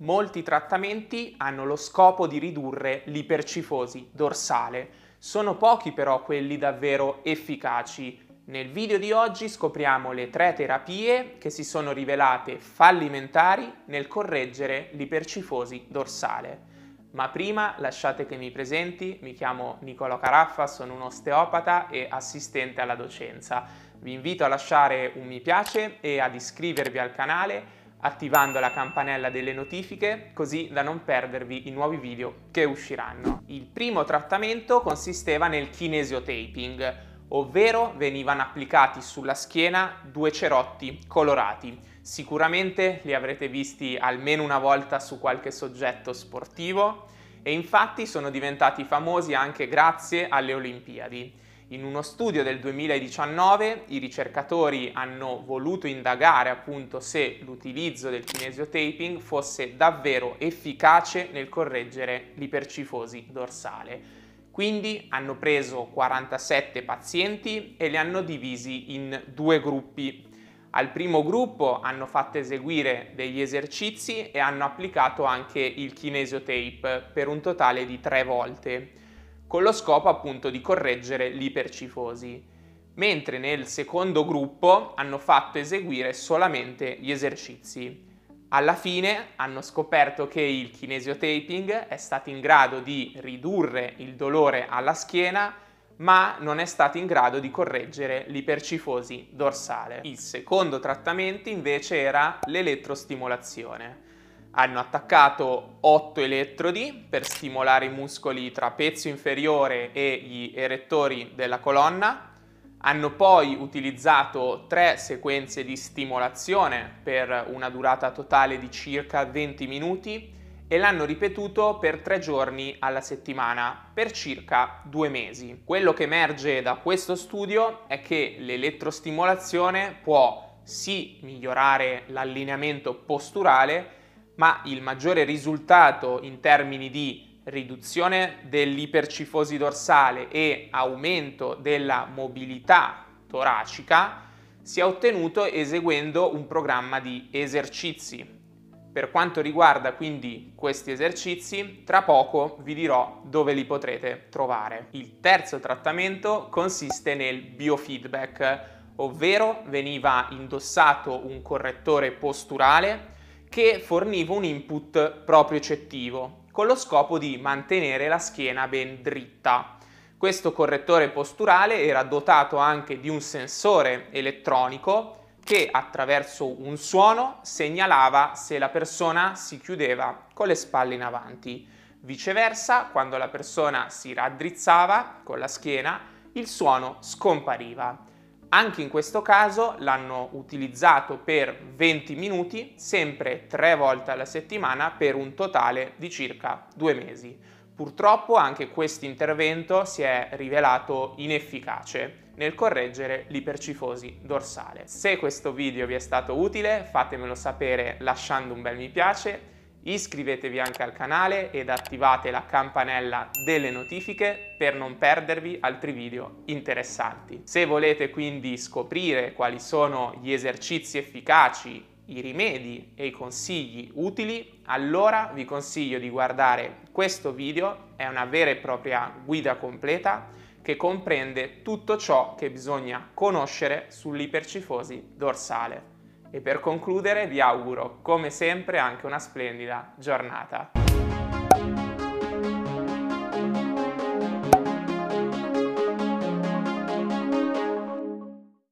Molti trattamenti hanno lo scopo di ridurre l'ipercifosi dorsale, sono pochi però quelli davvero efficaci. Nel video di oggi scopriamo le tre terapie che si sono rivelate fallimentari nel correggere l'ipercifosi dorsale. Ma prima lasciate che mi presenti, mi chiamo Nicola Caraffa, sono un osteopata e assistente alla docenza. Vi invito a lasciare un mi piace e ad iscrivervi al canale attivando la campanella delle notifiche così da non perdervi i nuovi video che usciranno. Il primo trattamento consisteva nel kinesiotaping, ovvero venivano applicati sulla schiena due cerotti colorati. Sicuramente li avrete visti almeno una volta su qualche soggetto sportivo e infatti sono diventati famosi anche grazie alle Olimpiadi. In uno studio del 2019 i ricercatori hanno voluto indagare appunto se l'utilizzo del kinesiotaping fosse davvero efficace nel correggere l'ipercifosi dorsale. Quindi hanno preso 47 pazienti e li hanno divisi in due gruppi. Al primo gruppo hanno fatto eseguire degli esercizi e hanno applicato anche il kinesiotape per un totale di tre volte con lo scopo appunto di correggere l'ipercifosi, mentre nel secondo gruppo hanno fatto eseguire solamente gli esercizi. Alla fine hanno scoperto che il kinesiotaping è stato in grado di ridurre il dolore alla schiena ma non è stato in grado di correggere l'ipercifosi dorsale. Il secondo trattamento invece era l'elettrostimolazione hanno attaccato 8 elettrodi per stimolare i muscoli trapezio inferiore e gli erettori della colonna, hanno poi utilizzato tre sequenze di stimolazione per una durata totale di circa 20 minuti e l'hanno ripetuto per tre giorni alla settimana per circa due mesi. Quello che emerge da questo studio è che l'elettrostimolazione può sì migliorare l'allineamento posturale, ma il maggiore risultato in termini di riduzione dell'ipercifosi dorsale e aumento della mobilità toracica si è ottenuto eseguendo un programma di esercizi. Per quanto riguarda quindi questi esercizi, tra poco vi dirò dove li potrete trovare. Il terzo trattamento consiste nel biofeedback, ovvero veniva indossato un correttore posturale che forniva un input propriocettivo con lo scopo di mantenere la schiena ben dritta. Questo correttore posturale era dotato anche di un sensore elettronico che attraverso un suono segnalava se la persona si chiudeva con le spalle in avanti. Viceversa, quando la persona si raddrizzava con la schiena, il suono scompariva. Anche in questo caso l'hanno utilizzato per 20 minuti, sempre tre volte alla settimana per un totale di circa due mesi. Purtroppo anche questo intervento si è rivelato inefficace nel correggere l'ipercifosi dorsale. Se questo video vi è stato utile fatemelo sapere lasciando un bel mi piace Iscrivetevi anche al canale ed attivate la campanella delle notifiche per non perdervi altri video interessanti. Se volete quindi scoprire quali sono gli esercizi efficaci, i rimedi e i consigli utili, allora vi consiglio di guardare questo video, è una vera e propria guida completa che comprende tutto ciò che bisogna conoscere sull'ipercifosi dorsale. E per concludere vi auguro come sempre anche una splendida giornata.